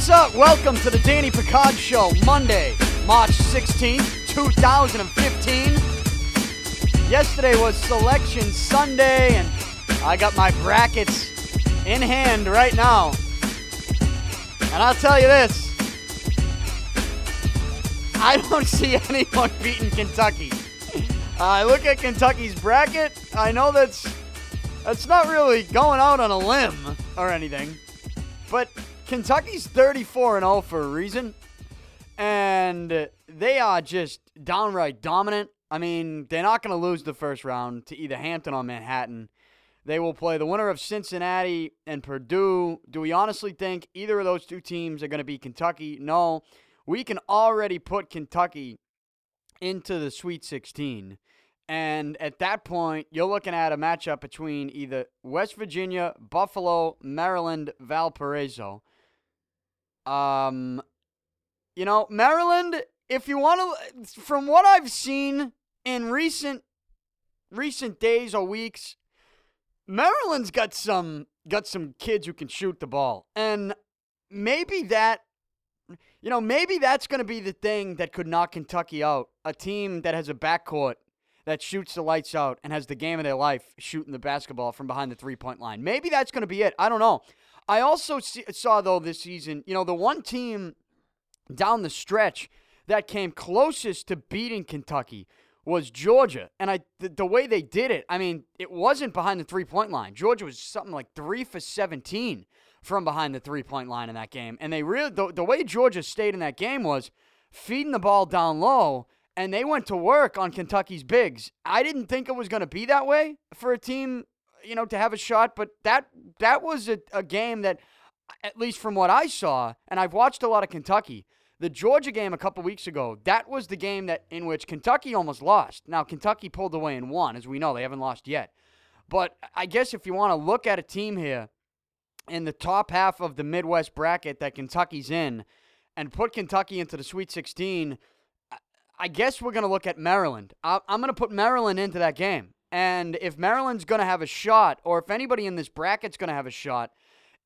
What's up? Welcome to the Danny Picard Show, Monday, March 16th, 2015. Yesterday was Selection Sunday, and I got my brackets in hand right now. And I'll tell you this I don't see anyone beating Kentucky. Uh, I look at Kentucky's bracket. I know that's that's not really going out on a limb or anything, but Kentucky's 34 and 0 for a reason, and they are just downright dominant. I mean, they're not going to lose the first round to either Hampton or Manhattan. They will play the winner of Cincinnati and Purdue. Do we honestly think either of those two teams are going to be Kentucky? No. We can already put Kentucky into the Sweet 16. And at that point, you're looking at a matchup between either West Virginia, Buffalo, Maryland, Valparaiso. Um, you know, Maryland, if you want to, from what I've seen in recent recent days or weeks, Maryland's got some got some kids who can shoot the ball, and maybe that, you know, maybe that's going to be the thing that could knock Kentucky out. A team that has a backcourt that shoots the lights out and has the game of their life shooting the basketball from behind the three point line. Maybe that's going to be it. I don't know. I also see, saw, though, this season, you know, the one team down the stretch that came closest to beating Kentucky was Georgia. And I the, the way they did it, I mean, it wasn't behind the three point line. Georgia was something like three for 17 from behind the three point line in that game. And they really, the, the way Georgia stayed in that game was feeding the ball down low and they went to work on Kentucky's bigs. I didn't think it was going to be that way for a team you know, to have a shot. But that that was a, a game that, at least from what I saw, and I've watched a lot of Kentucky. The Georgia game a couple weeks ago, that was the game that in which Kentucky almost lost. Now Kentucky pulled away and won, as we know they haven't lost yet. But I guess if you want to look at a team here in the top half of the Midwest bracket that Kentucky's in, and put Kentucky into the Sweet 16, I guess we're going to look at Maryland. I'm going to put Maryland into that game. And if Maryland's going to have a shot, or if anybody in this bracket's going to have a shot,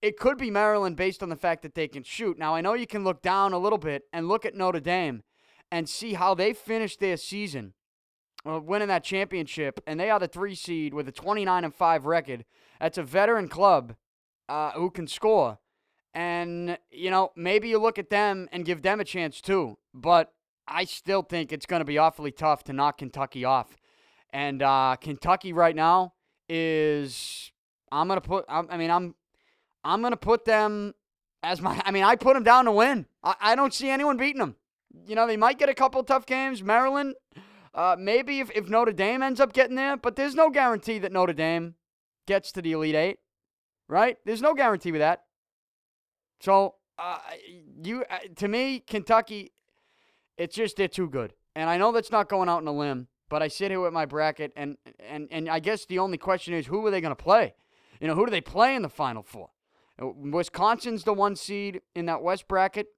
it could be Maryland based on the fact that they can shoot. Now, I know you can look down a little bit and look at Notre Dame and see how they finished their season uh, winning that championship, and they are the three seed with a 29 and 5 record. That's a veteran club uh, who can score. And, you know, maybe you look at them and give them a chance too. But I still think it's going to be awfully tough to knock Kentucky off. And uh, Kentucky right now is I'm gonna put. I mean, I'm I'm gonna put them as my. I mean, I put them down to win. I, I don't see anyone beating them. You know, they might get a couple tough games. Maryland, uh, maybe if, if Notre Dame ends up getting there, but there's no guarantee that Notre Dame gets to the Elite Eight, right? There's no guarantee with that. So, uh, you uh, to me, Kentucky, it's just they're too good, and I know that's not going out on a limb. But I sit here with my bracket, and and and I guess the only question is who are they going to play? You know, who do they play in the Final Four? Uh, Wisconsin's the one seed in that West bracket.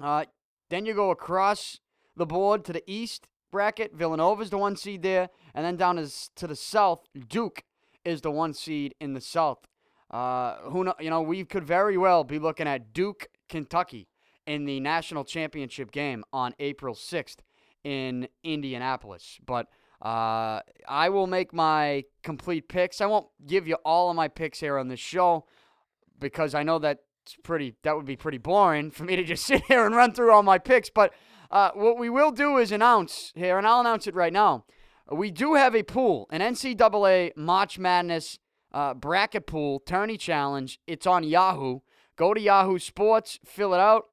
Uh, then you go across the board to the East bracket. Villanova's the one seed there, and then down to, to the South, Duke is the one seed in the South. Uh, who know, you know, we could very well be looking at Duke, Kentucky in the national championship game on April 6th in Indianapolis. But uh, I will make my complete picks. I won't give you all of my picks here on this show because I know that's pretty. That would be pretty boring for me to just sit here and run through all my picks. But uh, what we will do is announce here, and I'll announce it right now. We do have a pool, an NCAA March Madness uh, bracket pool, tourney challenge. It's on Yahoo. Go to Yahoo Sports, fill it out.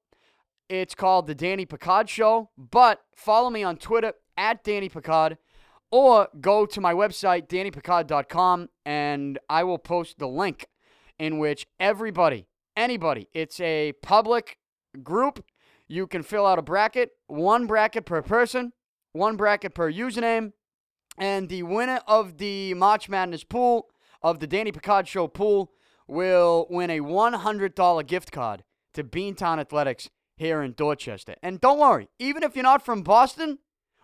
It's called The Danny Picard Show. But follow me on Twitter at Danny Picard or go to my website, dannypicard.com, and I will post the link in which everybody, anybody, it's a public group. You can fill out a bracket, one bracket per person, one bracket per username, and the winner of the March Madness pool, of the Danny Picard Show pool, will win a $100 gift card to Beantown Athletics here in Dorchester. And don't worry, even if you're not from Boston,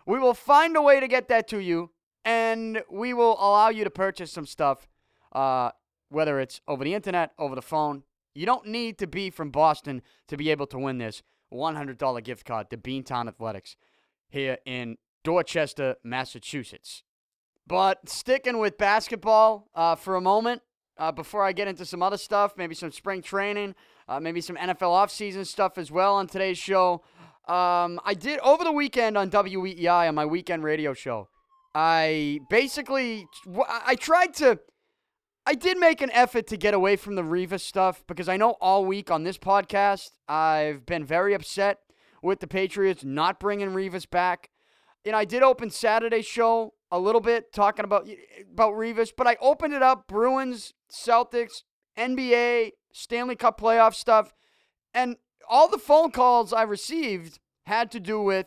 we will find a way to get that to you, and we will allow you to purchase some stuff, uh, whether it's over the internet, over the phone, You don't need to be from Boston to be able to win this $100 gift card to Beantown Athletics here in Dorchester, Massachusetts. But sticking with basketball uh, for a moment, uh, before I get into some other stuff, maybe some spring training, uh, maybe some NFL offseason stuff as well on today's show. Um, I did over the weekend on WEEI on my weekend radio show. I basically I tried to I did make an effort to get away from the Revis stuff because I know all week on this podcast I've been very upset with the Patriots not bringing Revis back. And I did open Saturday's show a little bit talking about about Revis, but I opened it up Bruins, Celtics, NBA, Stanley Cup playoff stuff, and all the phone calls I received had to do with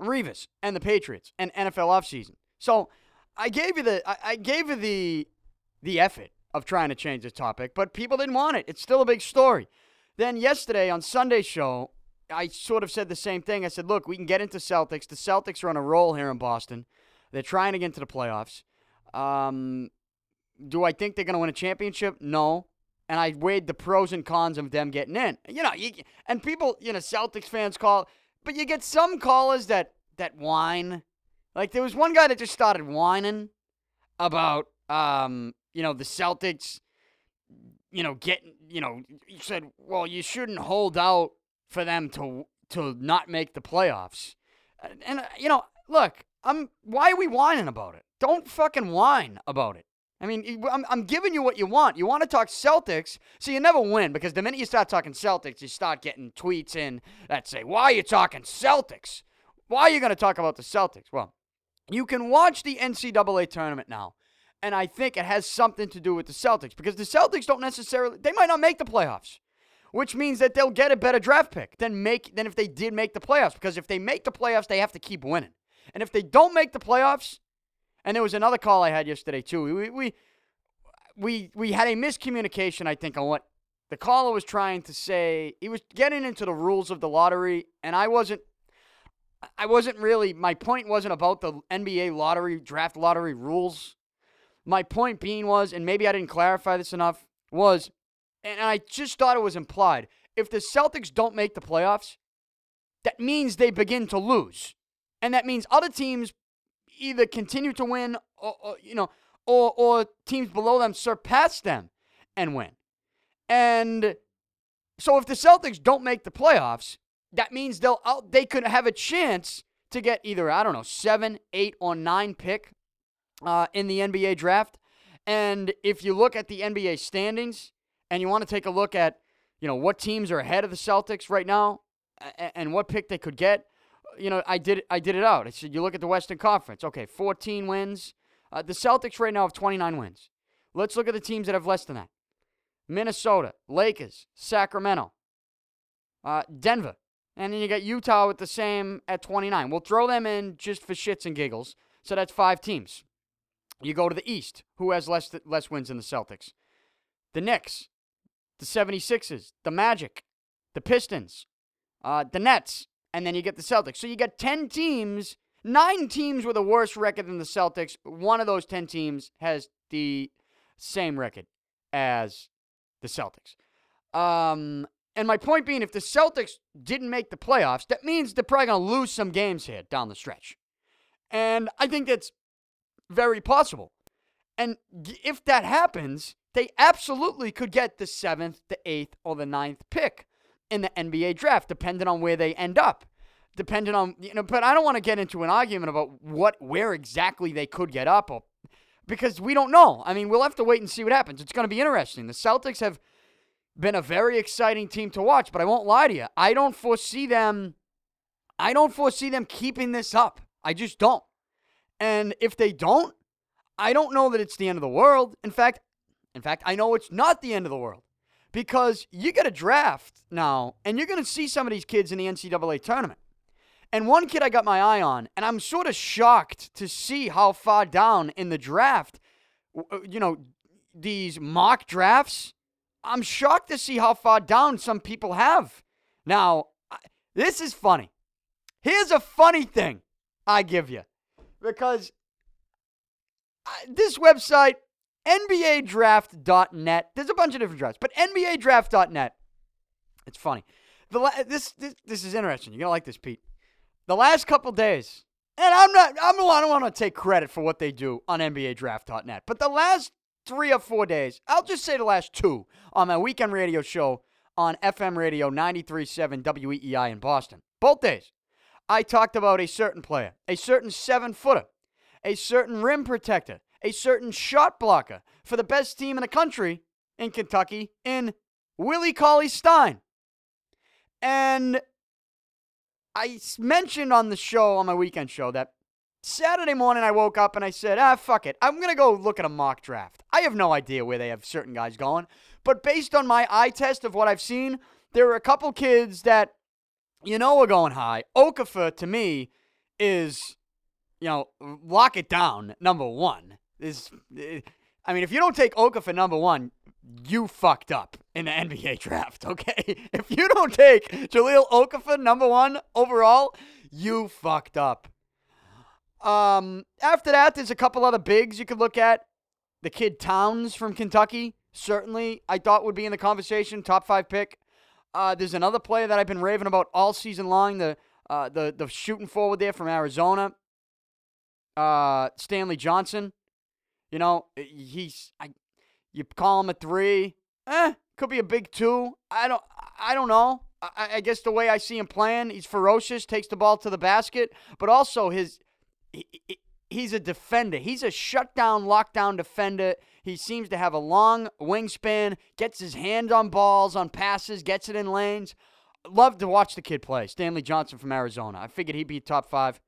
Revis and the Patriots and NFL offseason. So I gave you the I, gave you the the effort of trying to change the topic, but people didn't want it. It's still a big story. Then yesterday on Sunday's show, I sort of said the same thing. I said, look, we can get into Celtics. The Celtics are on a roll here in Boston. They're trying to get into the playoffs. Um, do I think they're going to win a championship? No. And I weighed the pros and cons of them getting in. You know, you, and people, you know, Celtics fans call, but you get some callers that that whine. Like there was one guy that just started whining about, um, you know, the Celtics, you know, getting, you know, he said, well, you shouldn't hold out for them to to not make the playoffs. And, and you know, look, I'm why are we whining about it? Don't fucking whine about it. I mean, I'm, I'm giving you what you want. You want to talk Celtics, so you never win because the minute you start talking Celtics, you start getting tweets in that say, Why are you talking Celtics? Why are you going to talk about the Celtics? Well, you can watch the NCAA tournament now, and I think it has something to do with the Celtics because the Celtics don't necessarily, they might not make the playoffs which means that they'll get a better draft pick than make than if they did make the playoffs. Because if they make the playoffs, they have to keep winning. And if they don't make the playoffs, and there was another call I had yesterday too. We we we we had a miscommunication, I think, on what the caller was trying to say. He was getting into the rules of the lottery, and I wasn't. I wasn't really. My point wasn't about the NBA lottery draft lottery rules. My point being was, and maybe I didn't clarify this enough, was, and I just thought it was implied. If the Celtics don't make the playoffs, that means they begin to lose. And that means other teams either continue to win or, or you know, or, or teams below them surpass them and win. And so if the Celtics don't make the playoffs, that means they'll they could have a chance to get either I don't know seven, eight, or nine pick uh, in the NBA draft. And if you look at the NBA standings and you want to take a look at you know what teams are ahead of the Celtics right now and what pick they could get, you know, I did I did it out. I said you look at the Western Conference. Okay, 14 wins. Uh, the Celtics right now have 29 wins. Let's look at the teams that have less than that. Minnesota, Lakers, Sacramento, uh, Denver, and then you got Utah with the same at 29. We'll throw them in just for shits and giggles. So that's five teams. You go to the East. Who has less less wins than the Celtics? The Knicks, the 76ers, the Magic, the Pistons, uh, the Nets, and then you get the Celtics. So you get 10 teams, nine teams with a worse record than the Celtics. One of those 10 teams has the same record as the Celtics. Um, and my point being, if the Celtics didn't make the playoffs, that means they're probably going to lose some games here down the stretch. And I think that's very possible. And if that happens, they absolutely could get the seventh, the eighth, or the ninth pick in the NBA draft, depending on where they end up. Depending on you know, but I don't want to get into an argument about what where exactly they could get up or because we don't know. I mean, we'll have to wait and see what happens. It's going to be interesting. The Celtics have been a very exciting team to watch, but I won't lie to you. I don't foresee them I don't foresee them keeping this up. I just don't. And if they don't, I don't know that it's the end of the world. In fact, in fact, I know it's not the end of the world because you get a draft now and you're going to see some of these kids in the NCAA tournament. And one kid I got my eye on, and I'm sort of shocked to see how far down in the draft, uh, you know, these mock drafts. I'm shocked to see how far down some people have. Now, this is funny. Here's a funny thing I give you because uh, this website NBADraft.net. There's a bunch of different drafts, but NBA NBADraft.net. It's funny. The this, this this is interesting. You're gonna like this, Pete. The last couple days, and I'm not. I'm. I don't want to take credit for what they do on NBA NBADraft.net, but the last three or four days, I'll just say the last two on my weekend radio show on FM radio 93.7 WEEI in Boston. Both days, I talked about a certain player, a certain seven footer, a certain rim protector, a certain shot blocker for the best team in the country in Kentucky in Willie Cauley Stein. And I mentioned on the show, on my weekend show, that Saturday morning I woke up and I said, ah, fuck it. I'm going to go look at a mock draft. I have no idea where they have certain guys going. But based on my eye test of what I've seen, there are a couple kids that, you know, are going high. Okafor, to me, is, you know, lock it down, number one. Is, I mean, if you don't take Okafor number one, you fucked up in the NBA draft, okay? If you don't take Jahlil Okafor number one overall, you fucked up. Um, after that, there's a couple other bigs you could look at. The kid Towns from Kentucky, certainly I thought would be in the conversation, top five pick. Uh, there's another player that I've been raving about all season long, the uh, the the shooting forward there from Arizona, uh, Stanley Johnson. You know, he's I, you call him a three, eh? Could be a big two. I don't I don't know. I, I guess the way I see him playing, he's ferocious, takes the ball to the basket, but also his he's a defender. He's a shutdown, lockdown defender. He seems to have a long wingspan, gets his hand on balls, on passes, gets it in lanes. Love to watch the kid play. Stanley Johnson from Arizona. I figured he'd be top five.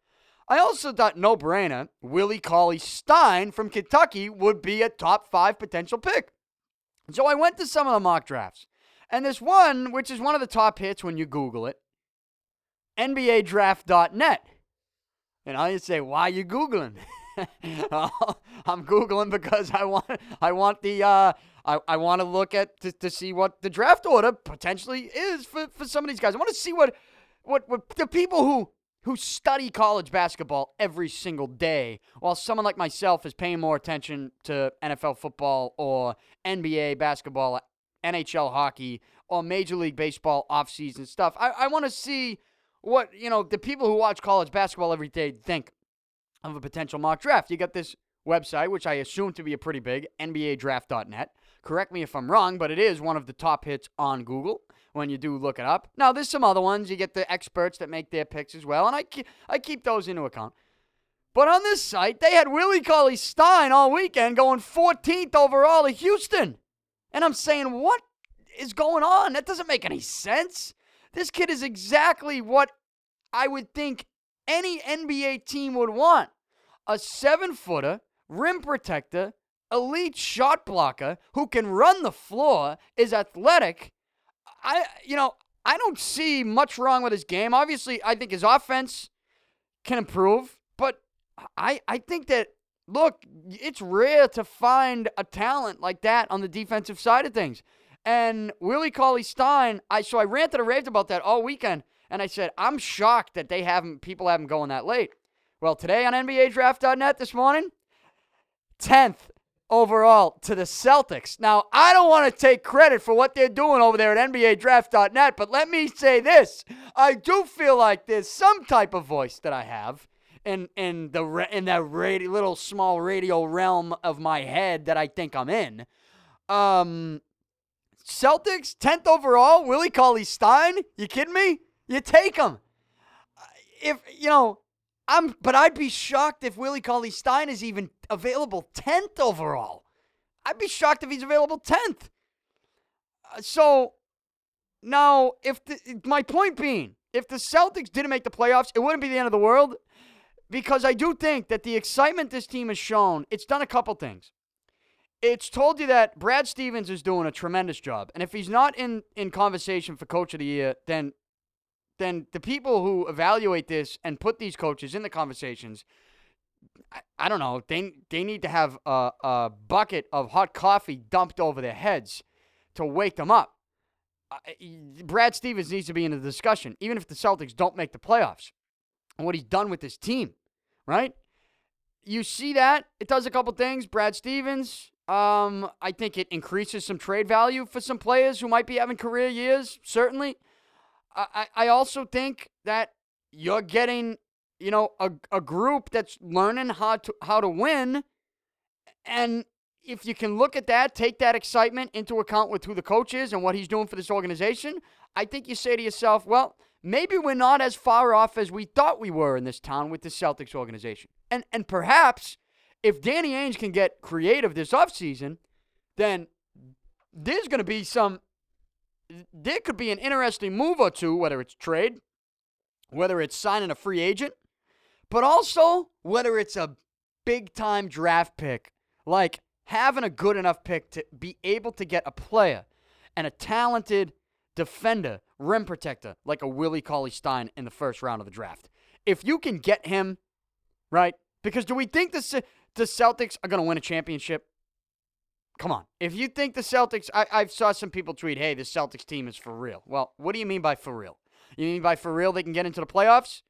I also thought no brainer, Willie Cauley Stein from Kentucky would be a top five potential pick. So I went to some of the mock drafts. And this one, which is one of the top hits when you Google it, NBA NBADraft.net. And I say, why are you Googling? I'm Googling because I want I want the uh, I, I want to look at to, to see what the draft order potentially is for, for some of these guys. I want to see what what what the people who who study college basketball every single day, while someone like myself is paying more attention to NFL football or NBA basketball, NHL hockey, or Major League Baseball offseason stuff. I, I want to see what you know the people who watch college basketball every day think of a potential mock draft. You got this website, which I assume to be a pretty big NBADraft.net. Correct me if I'm wrong, but it is one of the top hits on Google when you do look it up. Now, there's some other ones. You get the experts that make their picks as well, and I keep, I keep those into account. But on this site, they had Willie Cauley Stein all weekend going 14th overall to Houston. And I'm saying, what is going on? That doesn't make any sense. This kid is exactly what I would think any NBA team would want a seven footer, rim protector, elite shot blocker who can run the floor, is athletic. I, you know, I don't see much wrong with his game. Obviously, I think his offense can improve, but I, I think that look, it's rare to find a talent like that on the defensive side of things. And Willie Cauley Stein, I so I ranted and raved about that all weekend, and I said I'm shocked that they haven't people haven't going that late. Well, today on NBADraft.net this morning, tenth overall to the Celtics. Now, I don't want to take credit for what they're doing over there at NBADraft.net, but let me say this: I do feel like there's some type of voice that I have in in the in that radio, little small radio realm of my head that I think I'm in. Um, Celtics, 10th overall, Willie Cauley Stein? You kidding me? You take him. If, you know, I'm, but I'd be shocked if Willie Cauley Stein is even available 10th overall. I'd be shocked if he's available 10th. Uh, so, now, if the, my point being, if the Celtics didn't make the playoffs, it wouldn't be the end of the world because I do think that the excitement this team has shown, it's done a couple things it's told you that Brad Stevens is doing a tremendous job. And if he's not in, in conversation for coach of the year, then then the people who evaluate this and put these coaches in the conversations, I, I don't know, they they need to have a, a bucket of hot coffee dumped over their heads to wake them up. Uh, Brad Stevens needs to be in the discussion, even if the Celtics don't make the playoffs, and what he's done with this team, right? You see that it does a couple things. Brad Stevens, Um, I think it increases some trade value for some players who might be having career years, certainly. I, I also think that you're getting, you know, a, a group that's learning how to how to win. And if you can look at that, take that excitement into account with who the coach is and what he's doing for this organization, I think you say to yourself, well, maybe we're not as far off as we thought we were in this town with the Celtics organization. And and perhaps if Danny Ainge can get creative this offseason, then there's going to be some there could be an interesting move or two, whether it's trade, whether it's signing a free agent, but also whether it's a big time draft pick, like having a good enough pick to be able to get a player and a talented defender, rim protector, like a Willie Cauley Stein in the first round of the draft. If you can get him, right? Because do we think the, the Celtics are going to win a championship? Come on. If you think the Celtics, I, I saw some people tweet, hey, the Celtics team is for real. Well, what do you mean by for real? You mean by for real they can get into the playoffs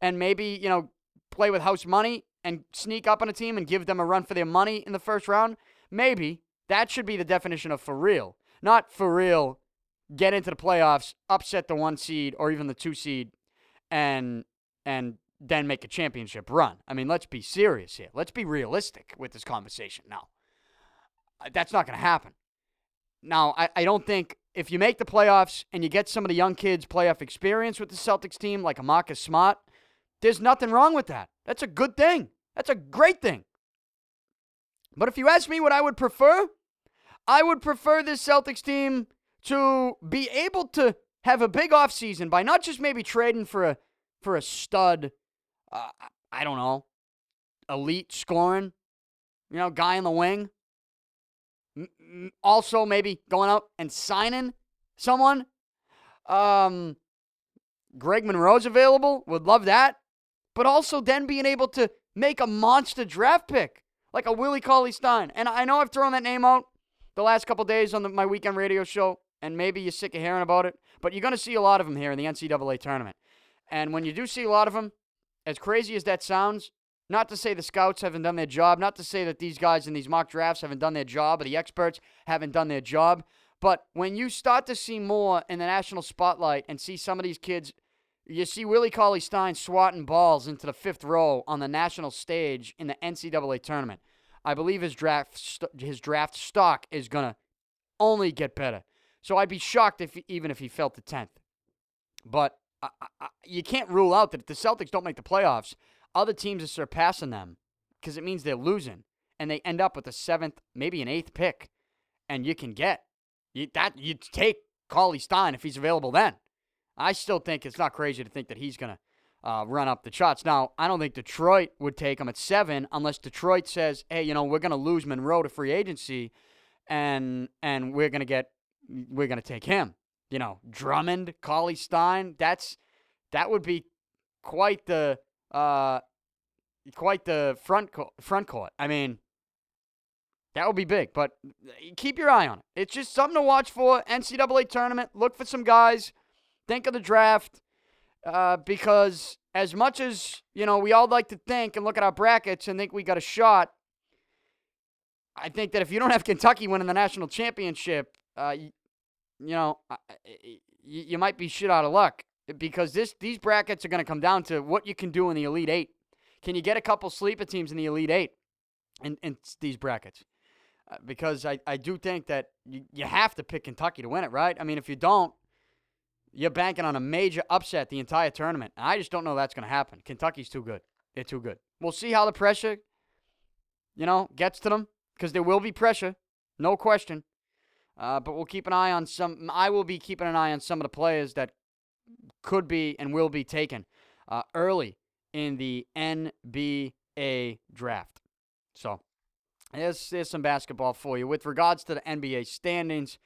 and maybe, you know, play with house money and sneak up on a team and give them a run for their money in the first round? Maybe. That should be the definition of for real. Not for real, get into the playoffs, upset the one seed or even the two seed, and and then make a championship run. I mean, let's be serious here. Let's be realistic with this conversation now. Uh, that's not going to happen. Now, I, I don't think if you make the playoffs and you get some of the young kids playoff experience with the Celtics team, like Marcus Smart, there's nothing wrong with that. That's a good thing. That's a great thing. But if you ask me what I would prefer, I would prefer this Celtics team to be able to have a big offseason by not just maybe trading for a for a stud, uh, I don't know, elite scoring, you know, guy in the wing, also maybe going out and signing someone. Um, Greg Monroe's available. Would love that. But also then being able to make a monster draft pick like a Willie Cauley Stein. And I know I've thrown that name out the last couple days on the, my weekend radio show, and maybe you're sick of hearing about it, but you're going to see a lot of them here in the NCAA tournament. And when you do see a lot of them, as crazy as that sounds, not to say the scouts haven't done their job, not to say that these guys in these mock drafts haven't done their job or the experts haven't done their job. But when you start to see more in the national spotlight and see some of these kids, you see Willie Cauley Stein swatting balls into the fifth row on the national stage in the NCAA tournament. I believe his draft his draft stock is gonna only get better. So I'd be shocked if even if he fell to tenth. But I, I, you can't rule out that if the Celtics don't make the playoffs, other teams are surpassing them because it means they're losing, and they end up with a seventh, maybe an eighth pick, and you can get you, that. You'd take Cauley Stein if he's available then. I still think it's not crazy to think that he's gonna uh, run up the charts. Now, I don't think Detroit would take him at seven unless Detroit says, "Hey, you know, we're gonna lose Monroe to free agency, and and we're gonna get we're gonna take him." You know, Drummond, Cauley Stein. That's that would be quite the uh, quite the front co- front court. I mean, that would be big. But keep your eye on it. It's just something to watch for. NCAA tournament. Look for some guys. Think of the draft. Uh, because as much as you know, we all like to think and look at our brackets and think we got a shot. I think that if you don't have Kentucky winning the national championship, uh, you, you know, you, you might be shit out of luck because this these brackets are going to come down to what you can do in the Elite Eight. Can you get a couple sleeper teams in the Elite Eight in, in these brackets? Uh, because I, I do think that you, you have to pick Kentucky to win it, right? I mean, if you don't, you're banking on a major upset the entire tournament. I just don't know that's going to happen. Kentucky's too good. They're too good. We'll see how the pressure, you know, gets to them because there will be pressure, no question. Uh, but we'll keep an eye on some. I will be keeping an eye on some of the players that could be and will be taken uh, early in the NBA draft. So there's, there's some basketball for you. With regards to the NBA standings,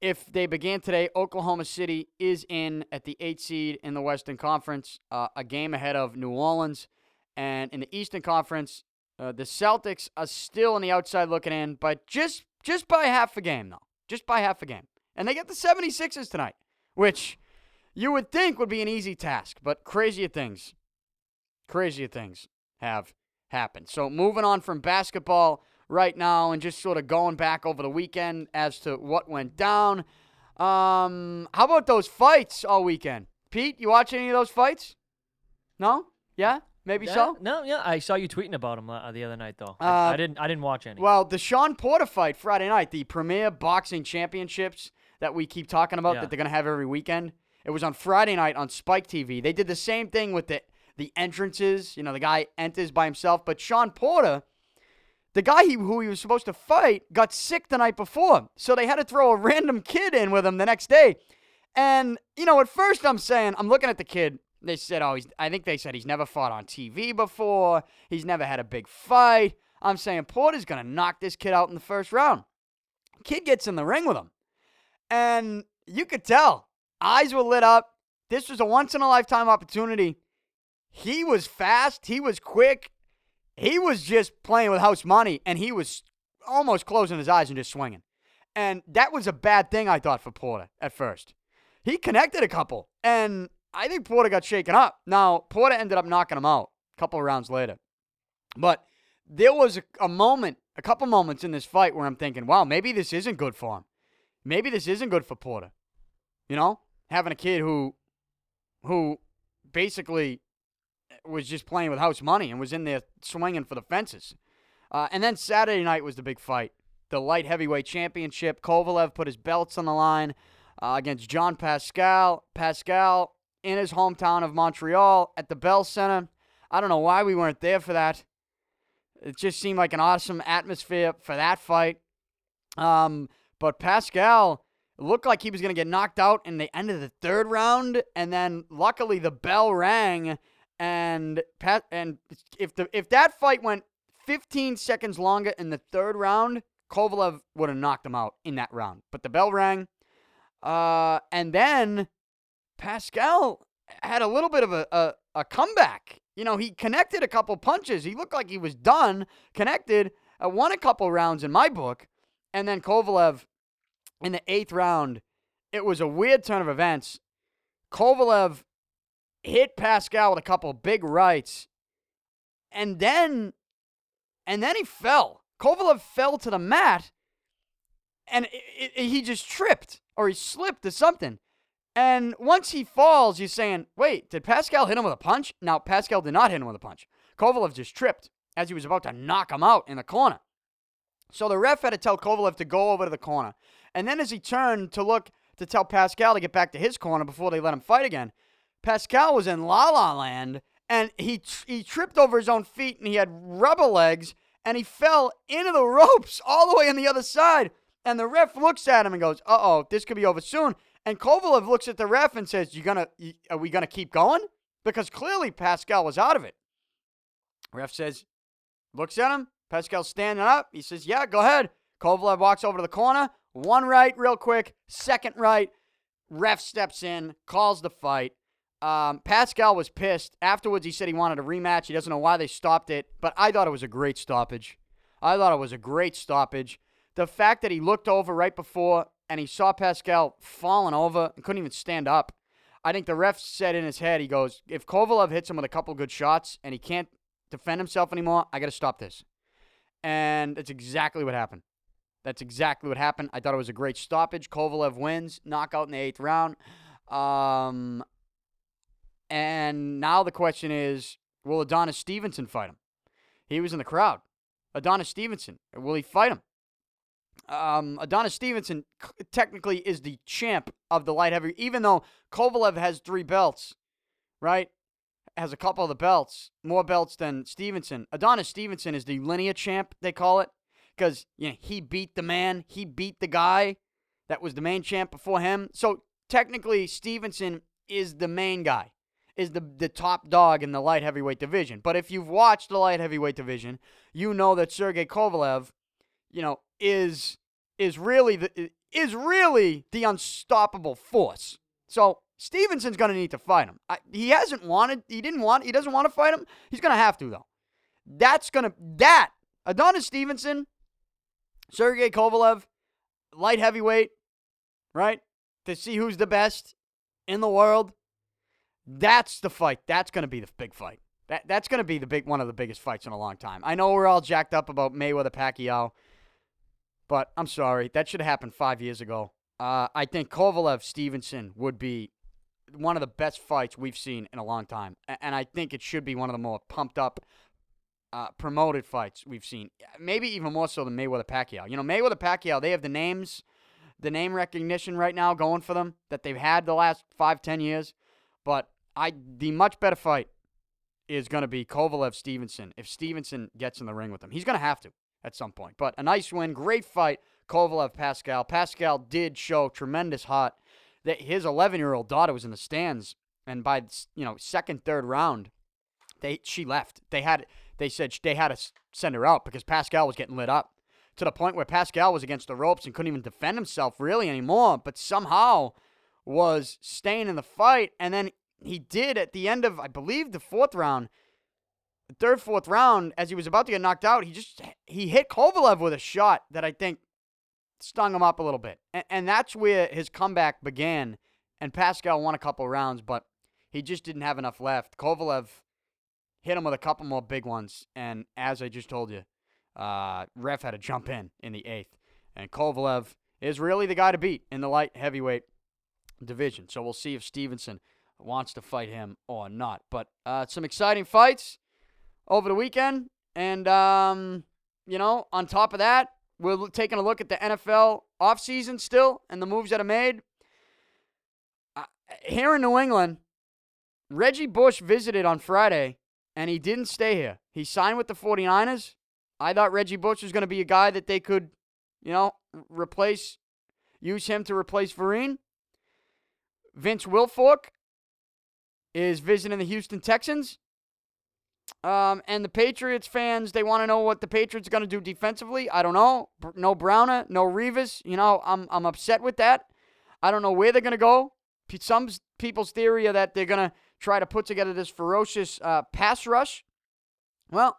if they began today, Oklahoma City is in at the eight seed in the Western Conference, uh, a game ahead of New Orleans. And in the Eastern Conference, uh, the Celtics are still on the outside looking in, but just just by half a game, though. Just by half a game. And they get the 76ers tonight, which you would think would be an easy task, but crazier things, crazier things have happened. So moving on from basketball, right now and just sort of going back over the weekend as to what went down. Um, how about those fights all weekend? Pete, you watch any of those fights? No? Yeah? Maybe Yeah, so? No, yeah, I saw you tweeting about him uh, the other night though. Uh, I, I didn't. I didn't watch any. Well, the Shawn Porter fight Friday night, the premier boxing championships that we keep talking about Yeah. that they're gonna have every weekend. It was on Friday night on Spike TV. They did the same thing with the the entrances. You know, the guy enters by himself, but Shawn Porter, the guy he, who he was supposed to fight, got sick the night before, so they had to throw a random kid in with him the next day. And you know, at first I'm saying I'm looking at the kid. They said, oh, he's. I think they said he's never fought on TV before. He's never had a big fight. I'm saying Porter's gonna knock this kid out in the first round. Kid gets in the ring with him, and you could tell eyes were lit up. This was a once in a lifetime opportunity. He was fast. He was quick. He was just playing with house money, and he was almost closing his eyes and just swinging. And that was a bad thing, I thought, for Porter at first. He connected a couple, and I think Porter got shaken up. Now, Porter ended up knocking him out a couple rounds later. But there was a, a moment, a couple moments in this fight where I'm thinking, wow, maybe this isn't good for him. Maybe this isn't good for Porter. You know, having a kid who, who basically was just playing with house money and was in there swinging for the fences. Uh, and then Saturday night was the big fight, the light heavyweight championship. Kovalev put his belts on the line uh, against Jean Pascal. Pascal in his hometown of Montreal at the Bell Center. I don't know why we weren't there for that. It just seemed like an awesome atmosphere for that fight. Um, but Pascal looked like he was going to get knocked out in the end of the third round, and then luckily the bell rang, and Pat and if the if that fight went 15 seconds longer in the third round, Kovalev would have knocked him out in that round. But the bell rang, uh, and then Pascal had a little bit of a, a, a comeback. You know, he connected a couple punches. He looked like he was done, connected, uh, won a couple rounds in my book. And then Kovalev in the eighth round, it was a weird turn of events. Kovalev hit Pascal with a couple big rights. And then and then he fell. Kovalev fell to the mat and it, it, he just tripped or he slipped or something. And once he falls, you're saying, wait, did Pascal hit him with a punch? Now, Pascal did not hit him with a punch. Kovalev just tripped as he was about to knock him out in the corner. So the ref had to tell Kovalev to go over to the corner. And then as he turned to look to tell Pascal to get back to his corner before they let him fight again, Pascal was in La La Land and he, he tripped over his own feet and he had rubber legs and he fell into the ropes all the way on the other side. And the ref looks at him and goes, "Uh oh, this could be over soon." And Kovalev looks at the ref and says, "You gonna? Are we gonna keep going?" Because clearly Pascal was out of it. Ref says, looks at him. Pascal's standing up. He says, "Yeah, go ahead." Kovalev walks over to the corner. One right, real quick. Second right. Ref steps in, calls the fight. Um, Pascal was pissed. Afterwards, he said he wanted a rematch. He doesn't know why they stopped it, but I thought it was a great stoppage. I thought it was a great stoppage. The fact that he looked over right before and he saw Pascal falling over and couldn't even stand up. I think the ref said in his head, he goes, if Kovalev hits him with a couple good shots and he can't defend himself anymore, I got to stop this. And that's exactly what happened. That's exactly what happened. I thought it was a great stoppage. Kovalev wins, knockout in the eighth round. Um, and now the question is, will Adonis Stevenson fight him? He was in the crowd. Adonis Stevenson, will he fight him? Um, Adonis Stevenson technically is the champ of the light heavy, even though Kovalev has three belts, right? Has a couple of the belts, more belts than Stevenson. Adonis Stevenson is the linear champ, they call it, because you know he beat the man, he beat the guy that was the main champ before him. So technically, Stevenson is the main guy, is the the top dog in the light heavyweight division. But if you've watched the light heavyweight division, you know that Sergey Kovalev, you know, is is really the is really the unstoppable force. So Stevenson's going to need to fight him. I, he hasn't wanted. He didn't want. He doesn't want to fight him. He's going to have to though. That's gonna that Adonis Stevenson, Sergey Kovalev, light heavyweight, right? To see who's the best in the world. That's the fight. That's going to be the big fight. That that's going to be the big one of the biggest fights in a long time. I know we're all jacked up about Mayweather Pacquiao, but I'm sorry that should have happened five years ago. Uh, I think Kovalev Stevenson would be one of the best fights we've seen in a long time, and I think it should be one of the more pumped up, uh, promoted fights we've seen. Maybe even more so than Mayweather Pacquiao. You know, Mayweather Pacquiao, they have the names, the name recognition right now going for them that they've had the last five, ten years. But I, the much better fight is going to be Kovalev Stevenson if Stevenson gets in the ring with him. He's going to have to at some point. But a nice win, great fight. Kovalev Pascal. Pascal did show tremendous heart. That his 11 year old daughter was in the stands, and by you know second third round, they she left. They had they said they had to send her out because Pascal was getting lit up to the point where Pascal was against the ropes and couldn't even defend himself really anymore. But somehow was staying in the fight, and then he did at the end of I believe the fourth round, the third fourth round, as he was about to get knocked out, he just he hit Kovalev with a shot that I think stung him up a little bit, and, and that's where his comeback began. And Pascal won a couple rounds, but he just didn't have enough left. Kovalev hit him with a couple more big ones, and as I just told you, uh, ref had to jump in in the eighth, and Kovalev is really the guy to beat in the light heavyweight division. So we'll see if Stevenson wants to fight him or not. But uh, some exciting fights over the weekend. And, um, you know, on top of that, we're taking a look at the NFL offseason still and the moves that are made. Uh, here in New England, Reggie Bush visited on Friday and he didn't stay here. He signed with the 49ers. I thought Reggie Bush was going to be a guy that they could, you know, replace, use him to replace Vereen. Vince Wilfork is visiting the Houston Texans. Um, and the Patriots fans, they want to know what the Patriots are going to do defensively. I don't know. No Browner, no Revis. You know, I'm, I'm upset with that. I don't know where they're going to go. Some people's theory are that they're going to try to put together this ferocious uh, pass rush. Well,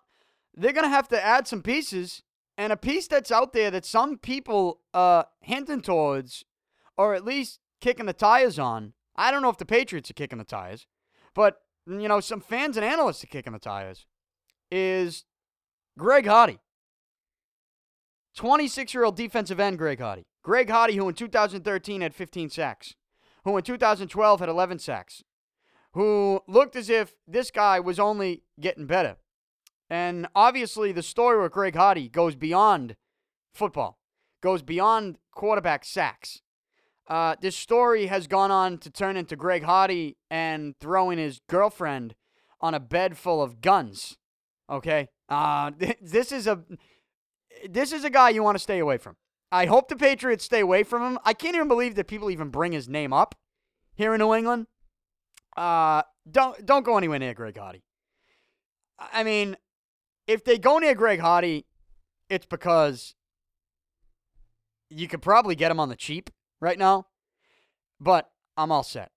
they're going to have to add some pieces. And a piece that's out there that some people uh, hinting towards, or at least kicking the tires on. I don't know if the Patriots are kicking the tires, but you know, some fans and analysts are kicking the tires. Is Greg Hardy. 26 year old defensive end Greg Hardy. Greg Hardy, who in 2013 had 15 sacks, who in 2012 had 11 sacks, who looked as if this guy was only getting better. And obviously, the story with Greg Hardy goes beyond football, goes beyond quarterback sacks. Uh, this story has gone on to turn into Greg Hardy and throwing his girlfriend on a bed full of guns. Okay, uh, this is a this is a guy you want to stay away from. I hope the Patriots stay away from him. I can't even believe that people even bring his name up here in New England. Uh, don't don't go anywhere near Greg Hardy. I mean, if they go near Greg Hardy, it's because you could probably get him on the cheap right now, but I'm all set.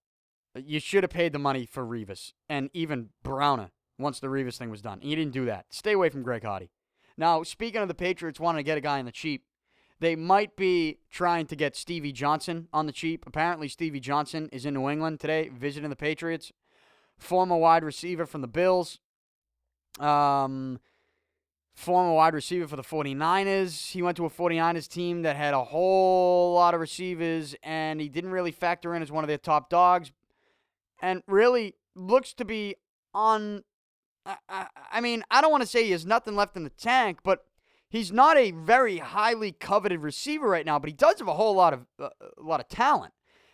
You should have paid the money for Revis and even Browner once the Revis thing was done. And you didn't do that. Stay away from Greg Hardy. Now, speaking of the Patriots wanting to get a guy on the cheap, they might be trying to get Stevie Johnson on the cheap. Apparently, Stevie Johnson is in New England today visiting the Patriots. Former wide receiver from the Bills. Um, former wide receiver for the 49ers. He went to a 49ers team that had a whole lot of receivers, and he didn't really factor in as one of their top dogs. And really looks to be on. I, I mean, I don't want to say he has nothing left in the tank, but he's not a very highly coveted receiver right now. But he does have a whole lot of uh, a lot of talent,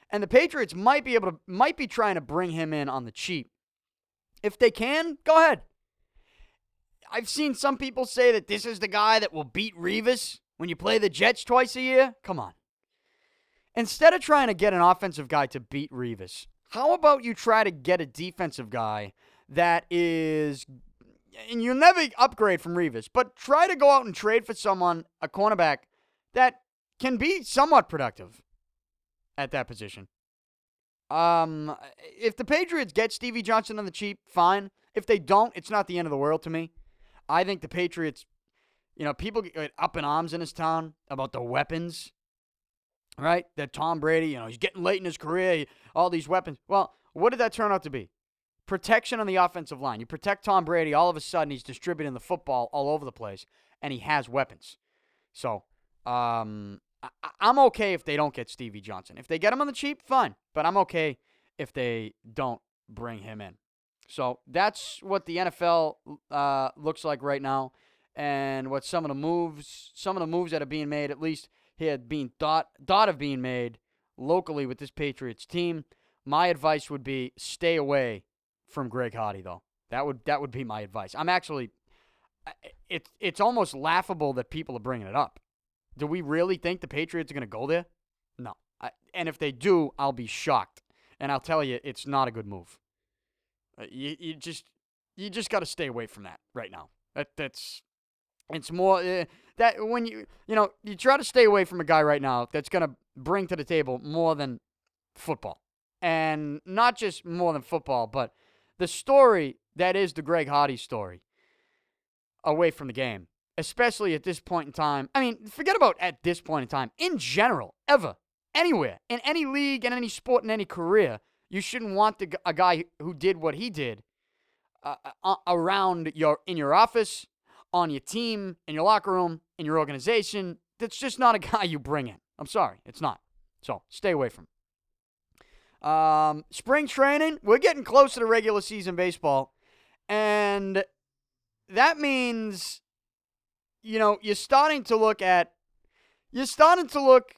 and the Patriots might be able to might be trying to bring him in on the cheap. If they can, go ahead. I've seen some people say that this is the guy that will beat Revis when you play the Jets twice a year. Come on. Instead of trying to get an offensive guy to beat Revis, how about you try to get a defensive guy that is, and you'll never upgrade from Revis, but try to go out and trade for someone, a cornerback, that can be somewhat productive at that position. Um, if the Patriots get Stevie Johnson on the cheap, fine. If they don't, it's not the end of the world to me. I think the Patriots, you know, people get up in arms in this town about the weapons, right? That Tom Brady, you know, he's getting late in his career, all these weapons. Well, what did that turn out to be? Protection on the offensive line. You protect Tom Brady, all of a sudden he's distributing the football all over the place, and he has weapons. So um, I, I'm okay if they don't get Stevie Johnson. If they get him on the cheap, fine. But I'm okay if they don't bring him in. So that's what the NFL uh, looks like right now, and what some of the moves, some of the moves that are being made, at least had been thought thought of being made locally with this Patriots team. My advice would be stay away from Greg Hardy, though. That would that would be my advice. I'm actually, it's it's almost laughable that people are bringing it up. Do we really think the Patriots are going to go there? No. I, and if they do, I'll be shocked, and I'll tell you, it's not a good move. Uh, you, you just you just got to stay away from that right now. That that's it's more uh, that when you you know you try to stay away from a guy right now that's gonna bring to the table more than football, and not just more than football, but the story that is the Greg Hardy story away from the game, especially at this point in time. I mean, forget about at this point in time. In general, ever, anywhere, in any league, in any sport, in any career, you shouldn't want the, a guy who did what he did uh, uh, around your in your office, on your team, in your locker room, in your organization. That's just not a guy you bring in. I'm sorry, it's not. So stay away from. Um, spring training, we're getting closer to regular season baseball, and that means, you know, you're starting to look at, you're starting to look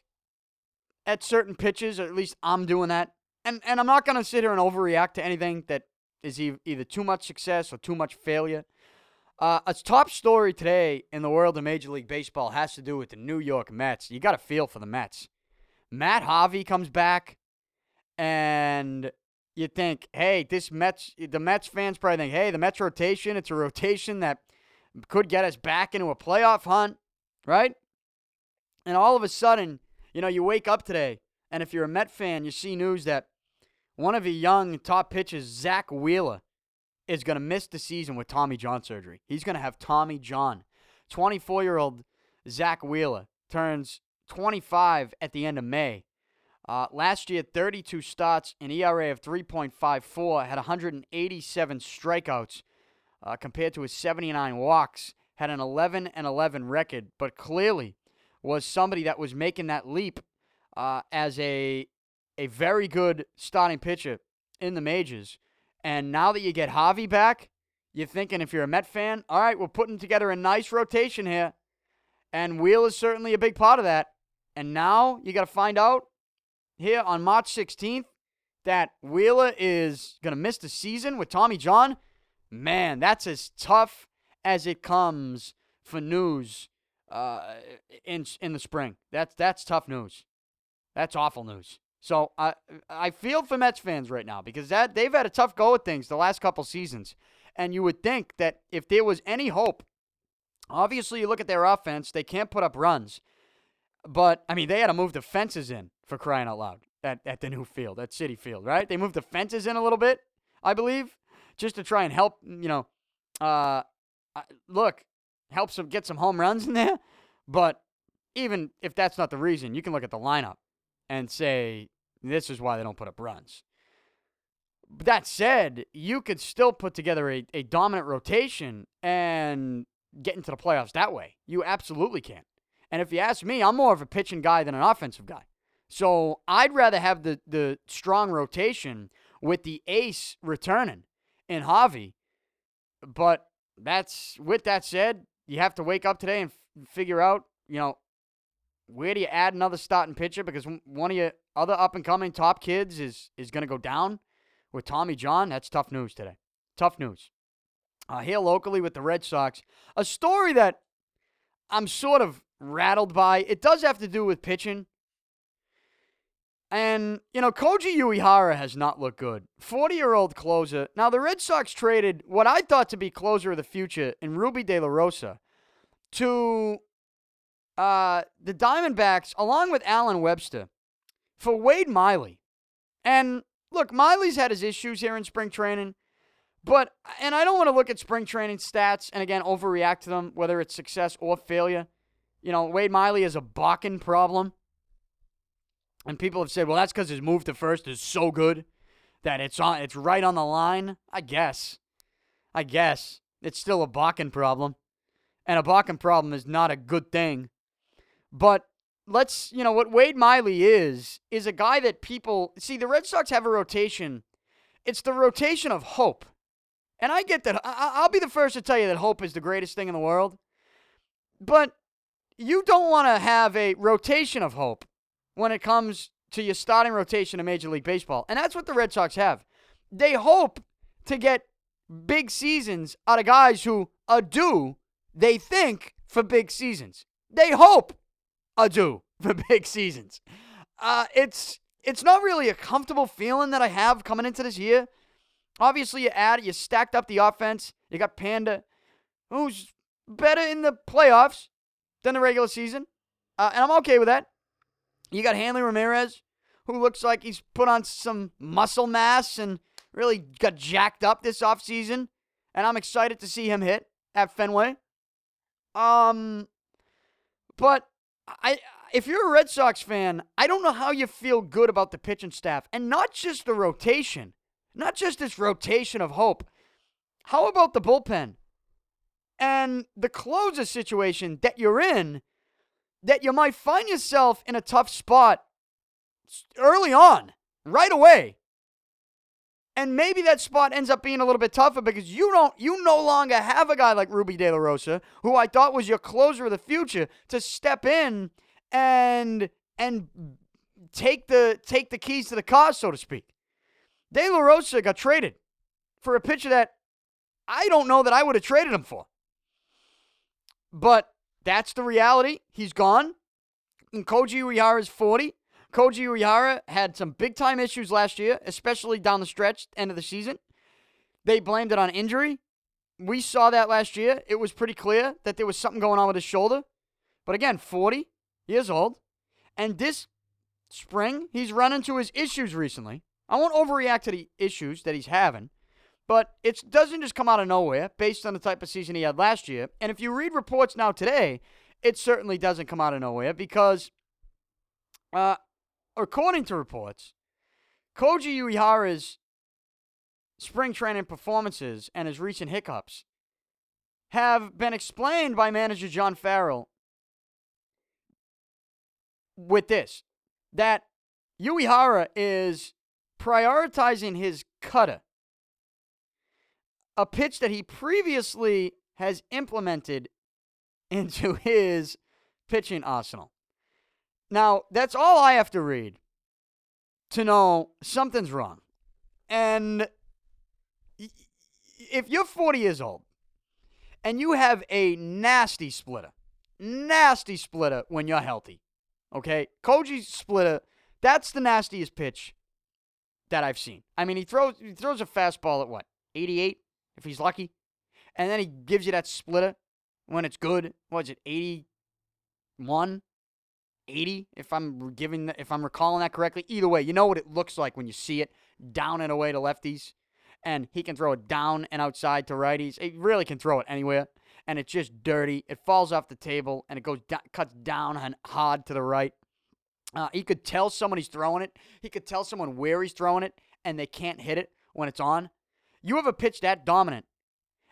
at certain pitches, or at least I'm doing that and and I'm not gonna sit here and overreact to anything that is e- either too much success or too much failure. Uh, a top story today in the world of Major League Baseball has to do with the New York Mets. You got to feel for the Mets. Matt Harvey comes back, and you think, hey, this Mets, the Mets fans probably think, hey, the Mets rotation, it's a rotation that could get us back into a playoff hunt, right? And all of a sudden, you know, you wake up today, and if you're a Met fan, you see news that one of the young top pitchers, Zack Wheeler, is going to miss the season with Tommy John surgery. He's going to have Tommy John. 24 year old Zack Wheeler turns 25 at the end of May. Uh, last year, 32 starts, an ERA of 3.54, had 187 strikeouts uh, compared to his 79 walks, had an 11 and 11 record, but clearly was somebody that was making that leap uh, as a a very good starting pitcher in the majors. And now that you get Harvey back, you're thinking if you're a Met fan, all right, we're putting together a nice rotation here. And Wheel is certainly a big part of that. And now you got to find out here on March 16th that Wheeler is going to miss the season with Tommy John. Man, that's as tough as it comes for news uh, in in the spring. That's that's tough news. That's awful news. So I I feel for Mets fans right now because that they've had a tough go at things the last couple seasons, and you would think that if there was any hope, obviously you look at their offense, they can't put up runs, but I mean they had to move the fences in for crying out loud at at the new field at Citi Field, right? They moved the fences in a little bit, I believe, just to try and help you know, uh, look, help some get some home runs in there, but even if that's not the reason, you can look at the lineup and say this is why they don't put up runs. But That said, you could still put together a, a dominant rotation and get into the playoffs that way. You absolutely can. And if you ask me, I'm more of a pitching guy than an offensive guy. So I'd rather have the, the strong rotation with the ace returning in Harvey. But that's with that said, you have to wake up today and f- figure out, you know, where do you add another starting pitcher? Because one of your other up and coming top kids is is going to go down with Tommy John. That's tough news today. Tough news. Uh, here locally with the Red Sox, a story that I'm sort of rattled by. It does have to do with pitching. And, you know, Koji Uehara has not looked good. 40 year old closer. Now, the Red Sox traded what I thought to be closer of the future in Rubby De La Rosa to uh, the Diamondbacks, along with Allen Webster, for Wade Miley. And look, Miley's had his issues here in spring training, but, and I don't want to look at spring training stats and again overreact to them, whether it's success or failure. You know, Wade Miley is a balking problem. And people have said, well, that's because his move to first is so good that it's on it's right on the line. I guess. I guess. It's still a balking problem. And a balking problem is not a good thing. But let's, you know, what Wade Miley is, is a guy that people see the Red Sox have a rotation. It's the rotation of hope. And I get that. I'll be the first to tell you that hope is the greatest thing in the world. But you don't want to have a rotation of hope when it comes to your starting rotation in Major League Baseball. And that's what the Red Sox have. They hope to get big seasons out of guys who are due, they think, for big seasons. They hope are due for big seasons. Uh, it's it's not really a comfortable feeling that I have coming into this year. Obviously, you add, you stacked up the offense. You got Panda, who's better in the playoffs than the regular season. Uh, and I'm okay with that. You got Hanley Ramirez, who looks like he's put on some muscle mass and really got jacked up this offseason. And I'm excited to see him hit at Fenway. Um, but I, if you're a Red Sox fan, I don't know how you feel good about the pitching staff and not just the rotation, not just this rotation of hope. How about the bullpen and the closer situation that you're in? That you might find yourself in a tough spot early on, right away. And maybe that spot ends up being a little bit tougher because you don't you no longer have a guy like Rubby De La Rosa, who I thought was your closer of the future, to step in and and take the take the keys to the car, so to speak. De La Rosa got traded for a pitcher that I don't know that I would have traded him for. But that's the reality. He's gone. And Koji Uehara is 40. Koji Uehara had some big time issues last year, especially down the stretch, end of the season. They blamed it on injury. We saw that last year. It was pretty clear that there was something going on with his shoulder. But again, 40 years old. And this spring, he's run into his issues recently. I won't overreact to the issues that he's having, but it doesn't just come out of nowhere based on the type of season he had last year. And if you read reports now today, it certainly doesn't come out of nowhere because, uh, according to reports, Koji Uehara's spring training performances and his recent hiccups have been explained by manager John Farrell with this that Uehara is prioritizing his cutter, a pitch that he previously has implemented into his pitching arsenal. Now, that's all I have to read to know something's wrong. And if you're 40 years old and you have a nasty splitter, nasty splitter when you're healthy, Okay, Koji splitter. That's the nastiest pitch that I've seen. I mean, he throws he throws a fastball at what 88 if he's lucky, and then he gives you that splitter when it's good. What's it 81, 80 if I'm giving if I'm recalling that correctly. Either way, you know what it looks like when you see it down and away to lefties, and he can throw it down and outside to righties. He really can throw it anywhere and it's just dirty. It falls off the table and it goes down, cuts down and hard to the right. Uh, he could tell someone he's throwing it. He could tell someone where he's throwing it, and they can't hit it when it's on. You have a pitch that dominant,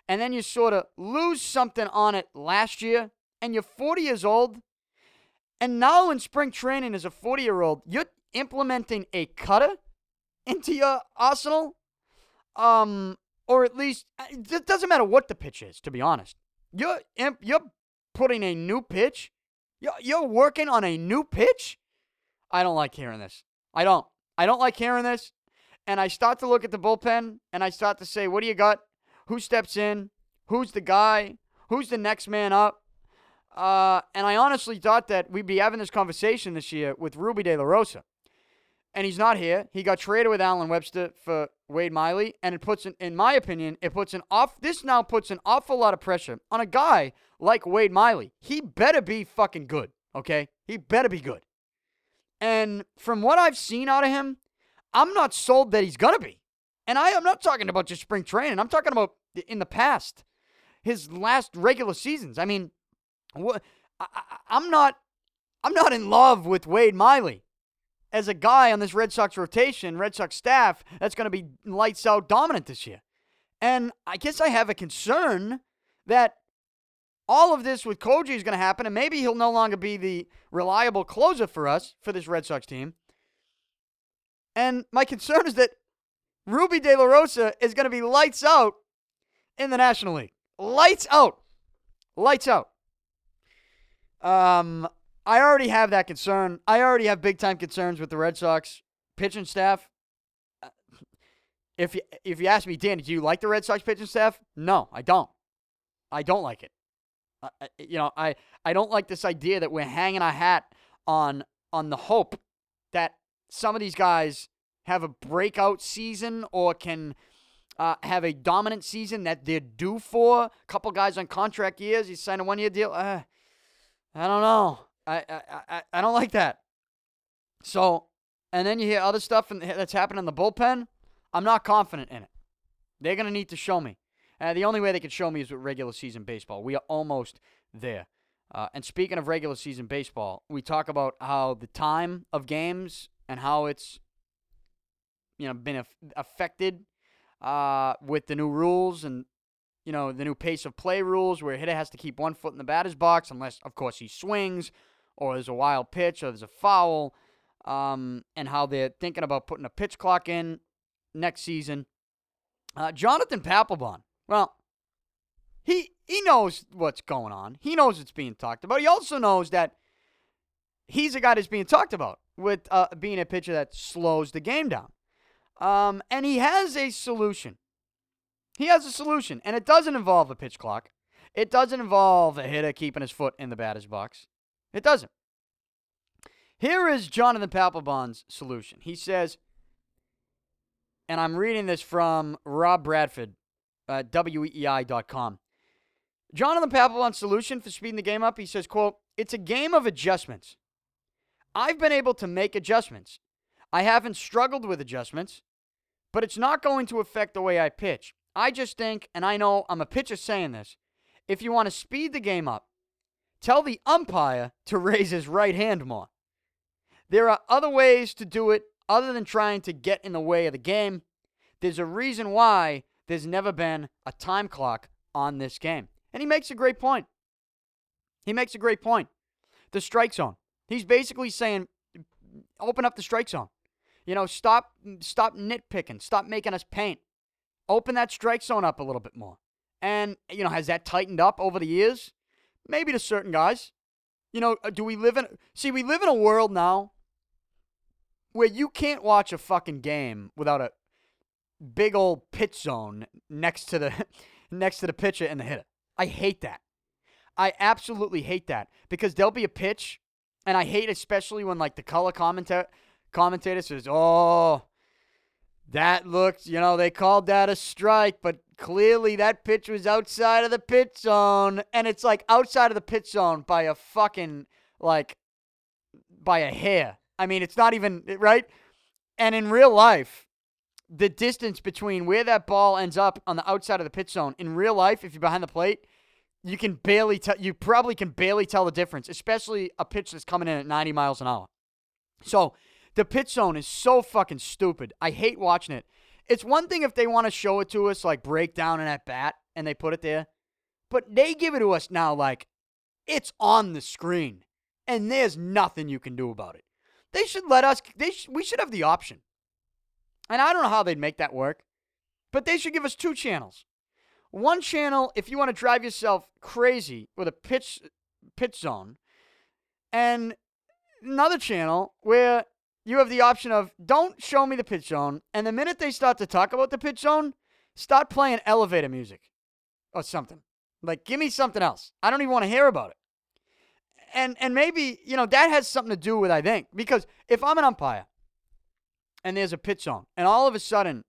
and then you sort of lose something on it last year, and you're 40 years old, and now in spring training as a 40 year old, you're implementing a cutter into your arsenal. Um, or at least uh, it doesn't matter what the pitch is, to be honest. You're you're putting a new pitch. You're, you're working on a new pitch. I don't like hearing this. I don't. I don't like hearing this. And I start to look at the bullpen and I start to say, what do you got? Who steps in? Who's the guy? Who's the next man up? Uh, and I honestly thought that we'd be having this conversation this year with Rubby De La Rosa and he's not here. He got traded with Allen Webster for Wade Miley, and it puts, an, in my opinion, it puts an off. This now puts an awful lot of pressure on a guy like Wade Miley. He better be fucking good, okay? He better be good. And from what I've seen out of him, I'm not sold that he's gonna be. And I am not talking about just spring training. I'm talking about in the past, his last regular seasons. I mean? I, am not, I'm not in love with Wade Miley. as a guy on this Red Sox rotation, Red Sox staff, that's going to be lights out dominant this year. And I guess I have a concern that all of this with Koji is going to happen, and maybe he'll no longer be the reliable closer for us, for this Red Sox team. And my concern is that Rubby De La Rosa is going to be lights out in the National League. Lights out. Lights out. Um, I already have that concern. I already have big time concerns with the Red Sox pitching staff. If you, if you ask me, Dan, do you like the Red Sox pitching staff? No, I don't. I don't like it. You know, I, I don't like this idea that we're hanging our hat on on the hope that some of these guys have a breakout season or can uh, have a dominant season that they're due for. A couple guys on contract years, you sign a one year deal. Uh, I don't know. I, I, I, I don't like that. So, and then you hear other stuff in, that's happening in the bullpen. I'm not confident in it. They're going to need to show me. Uh, the only way they can show me is with regular season baseball. We are almost there. Uh, and speaking of regular season baseball, we talk about how the time of games and how it's you know been af- affected uh, with the new rules and you know the new pace of play rules, where a hitter has to keep one foot in the batter's box unless, of course, he swings or there's a wild pitch or there's a foul. Um, and how they're thinking about putting a pitch clock in next season. Uh, Jonathan Papelbon well, he he knows what's going on. He knows it's being talked about. He also knows that he's a guy that's being talked about with uh, being a pitcher that slows the game down. Um, and he has a solution. He has a solution, and it doesn't involve a pitch clock. It doesn't involve a hitter keeping his foot in the batter's box. It doesn't. Here is Jonathan Papelbon's solution. He says, and I'm reading this from Rob Bradford uh, weei.com. Jonathan Papelbon's solution for speeding the game up, he says, quote, it's a game of adjustments. I've been able to make adjustments. I haven't struggled with adjustments, but it's not going to affect the way I pitch. I just think, and I know I'm a pitcher saying this, if you want to speed the game up, tell the umpire to raise his right hand more. There are other ways to do it other than trying to get in the way of the game. There's a reason why there's never been a time clock on this game. And he makes a great point. He makes a great point. The strike zone. He's basically saying, open up the strike zone. You know, stop stop nitpicking. Stop making us paint. Open that strike zone up a little bit more. And, you know, has that tightened up over the years? Maybe to certain guys. You know, uh, do we live in See, we live in a world now where you can't watch a fucking game without a big old pitch zone next to the next to the pitcher and the hitter. I hate that. I absolutely hate that because there'll be a pitch, and I hate especially when like the color commentator commentator says, "Oh, that looked, you know, they called that a strike, but clearly that pitch was outside of the pitch zone, and it's like outside of the pitch zone by a fucking like by a hair. I mean, it's not even right. And in real life, the distance between where that ball ends up on the outside of the pitch zone in real life, if you're behind the plate, you can barely tell. You probably can barely tell the difference, especially a pitch that's coming in at 90 miles an hour. So the pitch zone is so fucking stupid. I hate watching it. It's one thing if they want to show it to us like breakdown and at bat and they put it there, but they give it to us now like it's on the screen and there's nothing you can do about it. They should let us. They sh- we should have the option. And I don't know how they'd make that work, but they should give us two channels. One channel if you want to drive yourself crazy with a pitch pitch zone, and another channel where you have the option of don't show me the pitch zone, and the minute they start to talk about the pitch zone, start playing elevator music or something. Like give me something else. I don't even want to hear about it. And and maybe, you know, that has something to do with I think because if I'm an umpire and there's a pitch zone, and all of a sudden,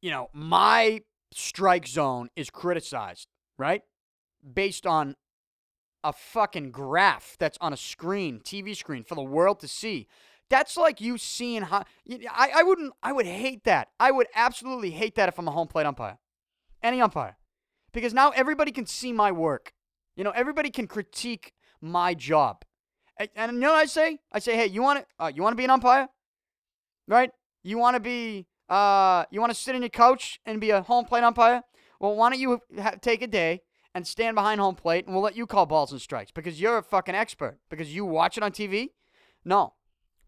you know, my strike zone is criticized, right? Based on a fucking graph that's on a screen, TV screen for the world to see. That's like you seeing how. I, I wouldn't. I would hate that. I would absolutely hate that if I'm a home plate umpire, any umpire, because now everybody can see my work. You know, everybody can critique my job. And and you know what I say? I say, hey, you want to uh, you want to be an umpire, right? You want to be uh, you want to sit in your couch and be a home plate umpire? Well, why don't you ha- take a day and stand behind home plate, and we'll let you call balls and strikes because you're a fucking expert. Because you watch it on TV. No,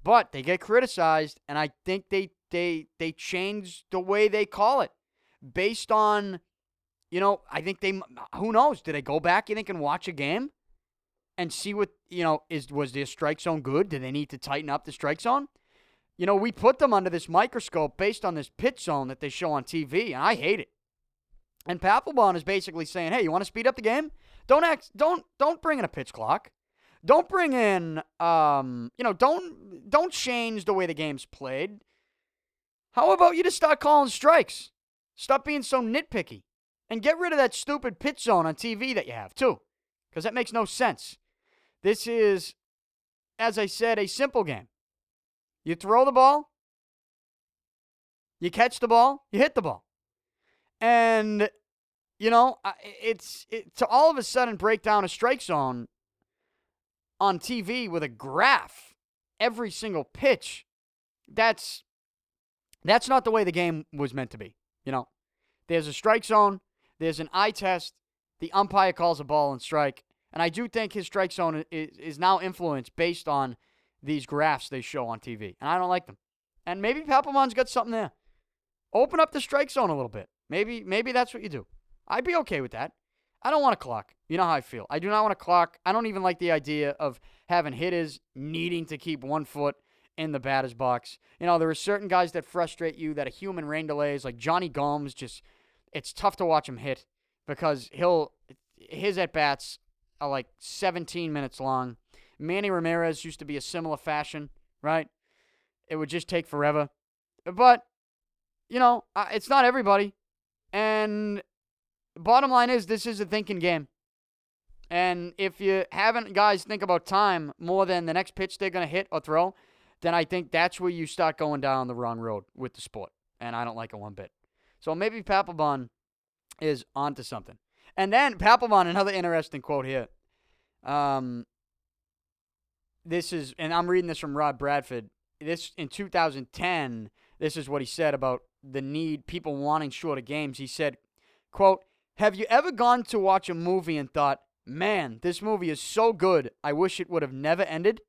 but they get criticized, and I think they they they change the way they call it based on, you know, I think they who knows? Did they go back? You think and watch a game and see what you know is was their strike zone good? Do they need to tighten up the strike zone? You know, we put them under this microscope based on this pitch zone that they show on TV, and I hate it. And Papelbon is basically saying, "Hey, you want to speed up the game? Don't act, don't don't bring in a pitch clock. Don't bring in um, you know, don't don't change the way the game's played. How about you just start calling strikes? Stop being so nitpicky and get rid of that stupid pitch zone on TV that you have too, because that makes no sense. This is, as I said, a simple game. You throw the ball, you catch the ball, you hit the ball. And, you know, it's it, to all of a sudden break down a strike zone on TV with a graph every single pitch. That's that's not the way the game was meant to be. You know, there's a strike zone, there's an eye test, the umpire calls a ball and strike. And I do think his strike zone is, is now influenced based on these graphs they show on TV. And I don't like them. And maybe Papelbon's got something there. Open up the strike zone a little bit. Maybe maybe that's what you do. I'd be okay with that. I don't want a clock. You know how I feel. I do not want a clock. I don't even like the idea of having hitters needing to keep one foot in the batter's box. You know, there are certain guys that frustrate you that a human rain delays, like Jonny Gomes. Just it's tough to watch him hit because he'll his at bats are like 17 minutes long. Manny Ramirez used to be a similar fashion, right? It would just take forever. But you know, it's not everybody. And bottom line is, this is a thinking game. And if you haven't, guys, think about time more than the next pitch they're going to hit or throw, then I think that's where you start going down the wrong road with the sport. And I don't like it one bit. So maybe Papelbon is onto something. And then Papelbon, another interesting quote here. Um, this is, and I'm reading this from Rob Bradford. This in 2010. This is what he said about the need, people wanting shorter games. He said, "quote Have you ever gone to watch a movie and thought, man, this movie is so good, I wish it would have never ended?"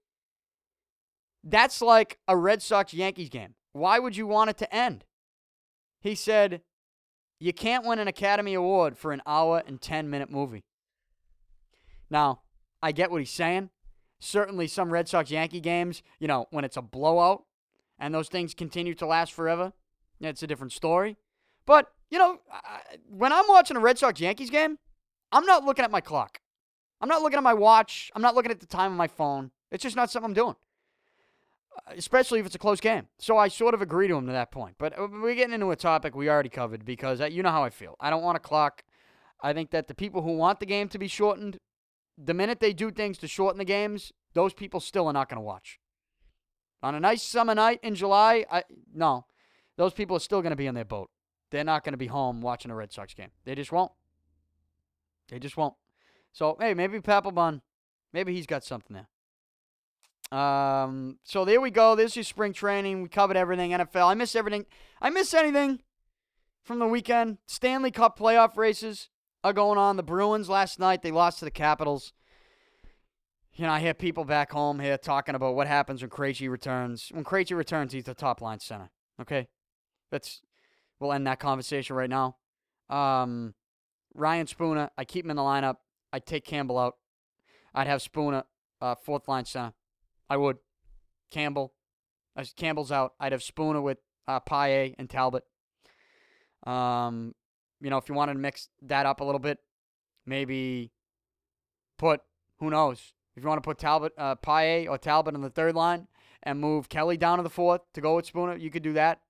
That's like a Red Sox Yankees game. Why would you want it to end? He said, You can't win an Academy Award for an hour and 10 minute movie. Now, I get what he's saying. Certainly, some Red Sox Yankee games, you know, when it's a blowout and those things continue to last forever, it's a different story. But, you know, when I'm watching a Red Sox Yankees game, I'm not looking at my clock. I'm not looking at my watch. I'm not looking at the time on my phone. It's just not something I'm doing especially if it's a close game. So I sort of agree to him to that point. But uh, we're getting into a topic we already covered because uh, you know how I feel. I don't want a clock. I think that the people who want the game to be shortened, the minute they do things to shorten the games, those people still are not going to watch. On a nice summer night in July, I no, those people are still going to be in their boat. They're not going to be home watching a Red Sox game. They just won't. They just won't. So hey, maybe Papelbon, maybe he's got something there. Um, so there we go. This is spring training. We covered everything. NFL. I miss everything. I miss anything from the weekend. Stanley Cup playoff races are going on. The Bruins last night they lost to the Capitals. You know, I hear people back home here talking about what happens when Krejci returns. When Krejci returns, he's the top line center. Okay, that's we'll end that conversation right now. Um, Ryan Spooner, I keep him in the lineup. I take Campbell out. I'd have Spooner, uh, fourth line center. I would. Campbell. As Campbell's out, I'd have Spooner with uh, Paille and Talbot. Um, you know, if you wanted to mix that up a little bit, maybe put who knows if you want to put Talbot, uh, Paille or Talbot on the third line and move Kelly down to the fourth to go with Spooner, you could do that.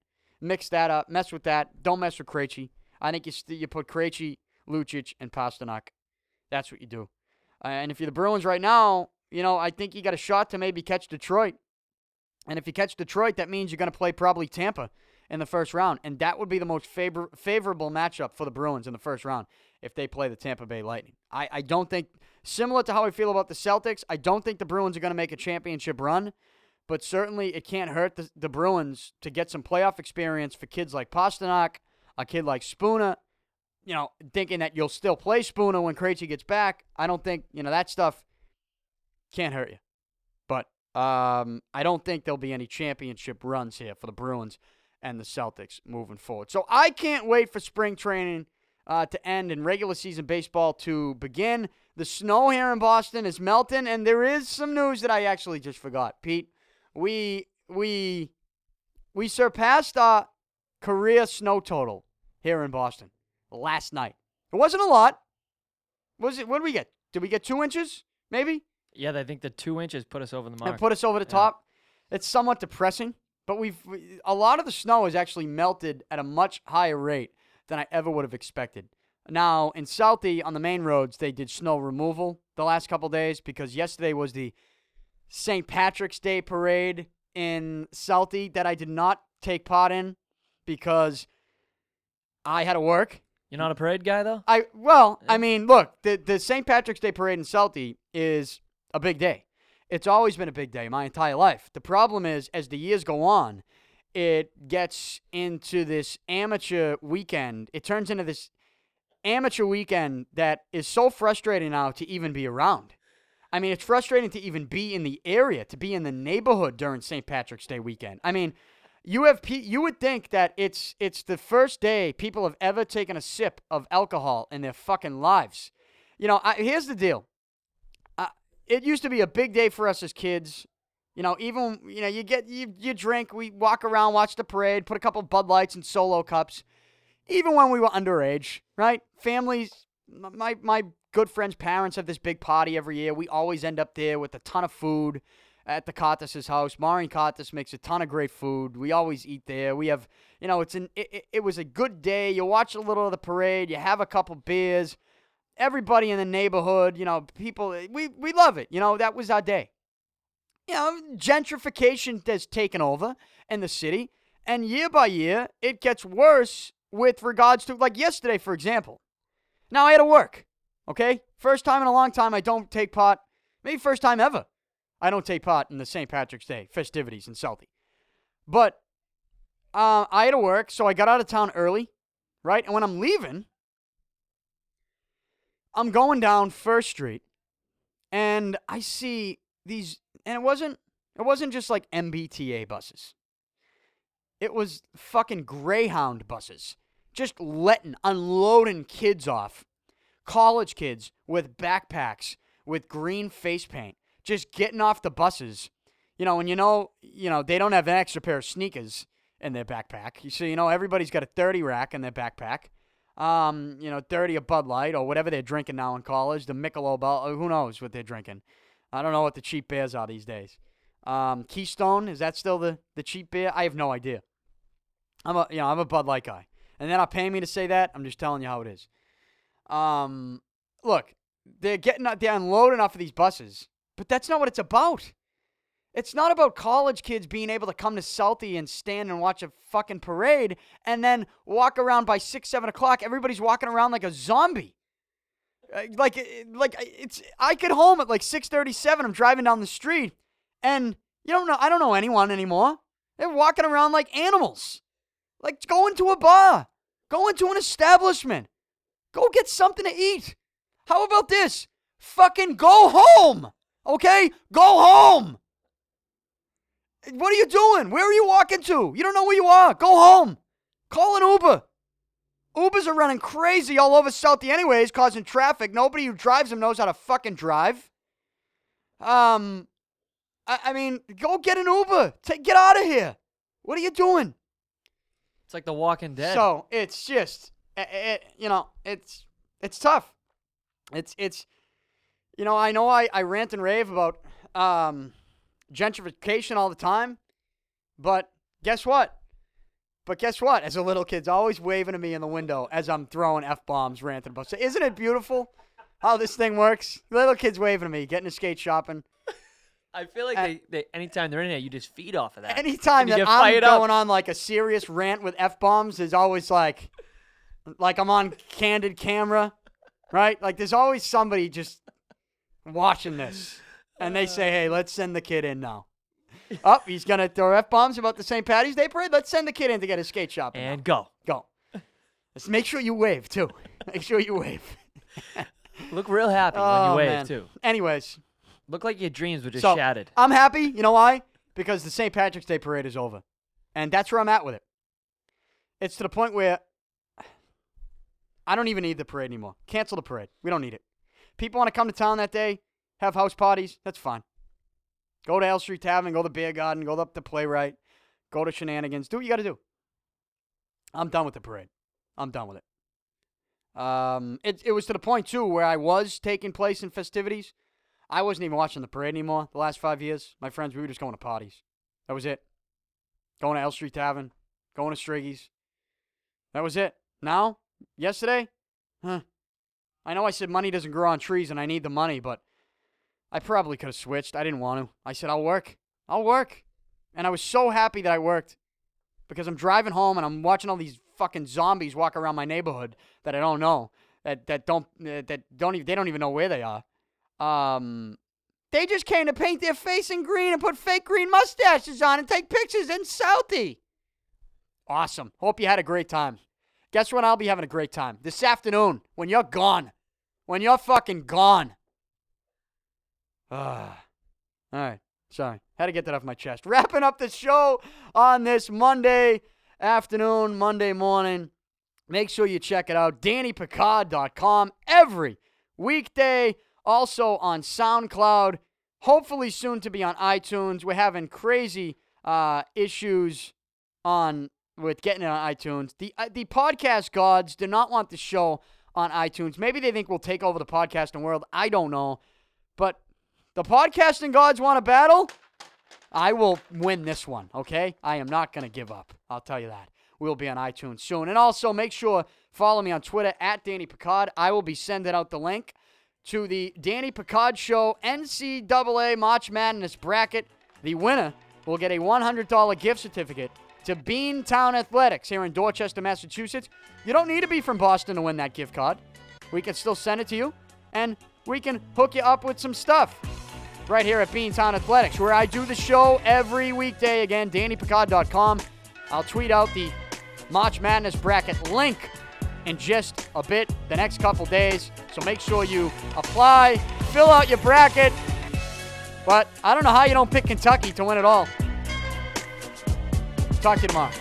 Mix that up, mess with that. Don't mess with Krejci. I think you st- you put Krejci, Lucic, and Pastrnak. That's what you do. Uh, and if you're the Bruins right now, you know, I think you got a shot to maybe catch Detroit. And if you catch Detroit, that means you're going to play probably Tampa in the first round. And that would be the most favor- favorable matchup for the Bruins in the first round if they play the Tampa Bay Lightning. I, I don't think Similar to how I feel about the Celtics, I don't think the Bruins are going to make a championship run, but certainly it can't hurt the, the Bruins to get some playoff experience for kids like Pastrnak, a kid like Spooner. You know, thinking that you'll still play Spooner when Krejci gets back. I don't think you know that stuff can't hurt you. But um, I don't think there'll be any championship runs here for the Bruins and the Celtics moving forward. So I can't wait for spring training uh, to end and regular season baseball to begin. The snow here in Boston is melting, and there is some news that I actually just forgot. Pete, we we we surpassed our career snow total here in Boston last night. It wasn't a lot. Was it? What did we get? Did we get two inches? Maybe. Yeah, I think the two inches put us over the mark. and put us over the Yeah. top. It's somewhat depressing, but we've a lot of the snow has actually melted at a much higher rate than I ever would have expected. Now in Southie on the main roads, they did snow removal the last couple days because yesterday was the St. Patrick's Day parade in Southie that I did not take part in because I had to work. You're not a parade guy though. I well, I mean, look, the the St. Patrick's Day parade in Southie is a big day. It's always been a big day my entire life. The problem is, as the years go on, it gets into this amateur weekend. It turns into this amateur weekend that is so frustrating now to even be around. I mean, it's frustrating to even be in the area, to be in the neighborhood during St. Patrick's Day weekend. I mean, you have you would think that it's it's the first day people have ever taken a sip of alcohol in their fucking lives. You know, I, here's the deal. It used to be a big day for us as kids. You know, even you know, you get you you drink, we walk around, watch the parade, put a couple Bud Lights and solo cups. Even when we were underage, right? Families, my my good friends' parents have this big party every year. We always end up there with a ton of food at the Cartes's house. Maureen Cartes makes a ton of great food. We always eat there. We have, you know, it's an it- it was a good day. You watch a little of the parade. You have a couple beers. Everybody in the neighborhood, you know, people, we we love it. You know, that was our day. You know, gentrification has taken over in the city, and year by year, it gets worse with regards to, like yesterday, for example. Now, I had to work, okay? First time in a long time I don't take part, maybe first time ever, I don't take part in the St. Patrick's Day festivities in Southie. But uh, I had to work, so I got out of town early, right? And when I'm leaving, I'm going down First Street, and I see these, and it wasn't, it wasn't just like MBTA buses. It was fucking Greyhound buses, just letting, unloading kids off, college kids with backpacks with green face paint, just getting off the buses. You know, and you know, you know they don't have an extra pair of sneakers in their backpack. So you know everybody's got a 30 rack in their backpack. Um, you know, 30 of Bud Light or whatever they're drinking now in college, the Michelob, uh, who knows what they're drinking. I don't know what the cheap beers are these days. Um, Keystone, is that still the, the cheap beer? I have no idea. I'm a you know, I'm a Bud Light guy. And they're not paying me to say that. I'm just telling you how it is. Um, look, they're getting they're unloading off of these buses, but that's not what it's about. It's not about college kids being able to come to Southie and stand and watch a fucking parade and then walk around by six, seven o'clock. Everybody's walking around like a zombie. Uh, Like, uh, like it's. I get home at like six thirty-seven. I'm driving down the street, and you don't know. I don't know anyone anymore. They're walking around like animals. Like, go into a bar, go into an establishment, go get something to eat. How about this? Fucking go home, okay? Go home. What are you doing? Where are you walking to? You don't know where you are. Go home. Call an Uber. Ubers are running crazy all over Southie, anyways, causing traffic. Nobody who drives them knows how to fucking drive. Um, I, I mean, go get an Uber. Take, get out of here. What are you doing? It's like The Walking Dead. So it's just, it, it, you know, it's it's tough. It's it's, you know, I know I, I rant and rave about um, gentrification all the time, but guess what? But guess what? As a little kid's always waving at me in the window as I'm throwing f bombs, ranting about. So isn't it beautiful how this thing works? Little kids waving at me, getting to skate shopping. I feel like Uh, they, they anytime they're in here, you just feed off of that. Anytime that I'm up. going on like a serious rant with f bombs, is always like, like I'm on candid camera, right? Like there's always somebody just watching this, and they say, uh. "Hey, let's send the kid in now." Up, oh, he's gonna throw f bombs about the St. Patty's Day parade. Let's send the kid in to get his skate shop. And go. go. Let's make sure you wave too. Make sure you wave. Look real happy when Oh, you wave man. too. Anyways, Look like your dreams were just So- shattered. I'm happy. You know why? Because the St. Patrick's Day parade is over. And that's where I'm at with it. It's to the point where I don't even need the parade anymore. Cancel the parade. We don't need it. People want to come to town that day, have house parties. That's fine. Go to L Street Tavern, go to Beer Garden, go up to Playwright, go to Shenanigans. Do what you got to do. I'm done with the parade. I'm done with it. Um, it, it was to the point, too, where I was taking place in festivities. I wasn't even watching the parade anymore the last five years. My friends, we were just going to parties. That was it. Going to L Street Tavern, going to Striggy's. That was it. Now, yesterday, huh? I know I said money doesn't grow on trees and I need the money, but I probably could have switched. I didn't want to. I said, I'll work. I'll work. And I was so happy that I worked because I'm driving home and I'm watching all these fucking zombies walk around my neighborhood that I don't know, that, that don't, that don't even, they don't even know where they are. Um, they just came to paint their face in green and put fake green mustaches on and take pictures in Southie. Awesome. Hope you had a great time. Guess when I'll be having a great time? This afternoon when you're gone. When you're fucking gone. Ah. All right. Sorry. Had to get that off my chest. Wrapping up the show on this Monday afternoon, Monday morning. Make sure you check it out. DannyPicard.com every weekday. Also on SoundCloud. Hopefully soon to be on iTunes. We're having crazy uh, issues on with getting it on iTunes. The uh, the podcast gods do not want the show on iTunes. Maybe they think we'll take over the podcasting world. I don't know. But the podcasting gods want a battle. I will win this one, okay? I am not going to give up. I'll tell you that. We'll be on iTunes soon. And also make sure follow me on Twitter at Danny Picard. I will be sending out the link to the Danny Picard Show NCAA March Madness bracket. The winner will get a $100 gift certificate to Beantown Athletics here in Dorchester, Massachusetts. You don't need to be from Boston to win that gift card. We can still send it to you, and we can hook you up with some stuff right here at Beantown Athletics, where I do the show every weekday. Again, DannyPicard.com. I'll tweet out the March Madness bracket link in just a bit, the next couple days. So make sure you apply, fill out your bracket. But I don't know how you don't pick Kentucky to win it all. Talk to you tomorrow.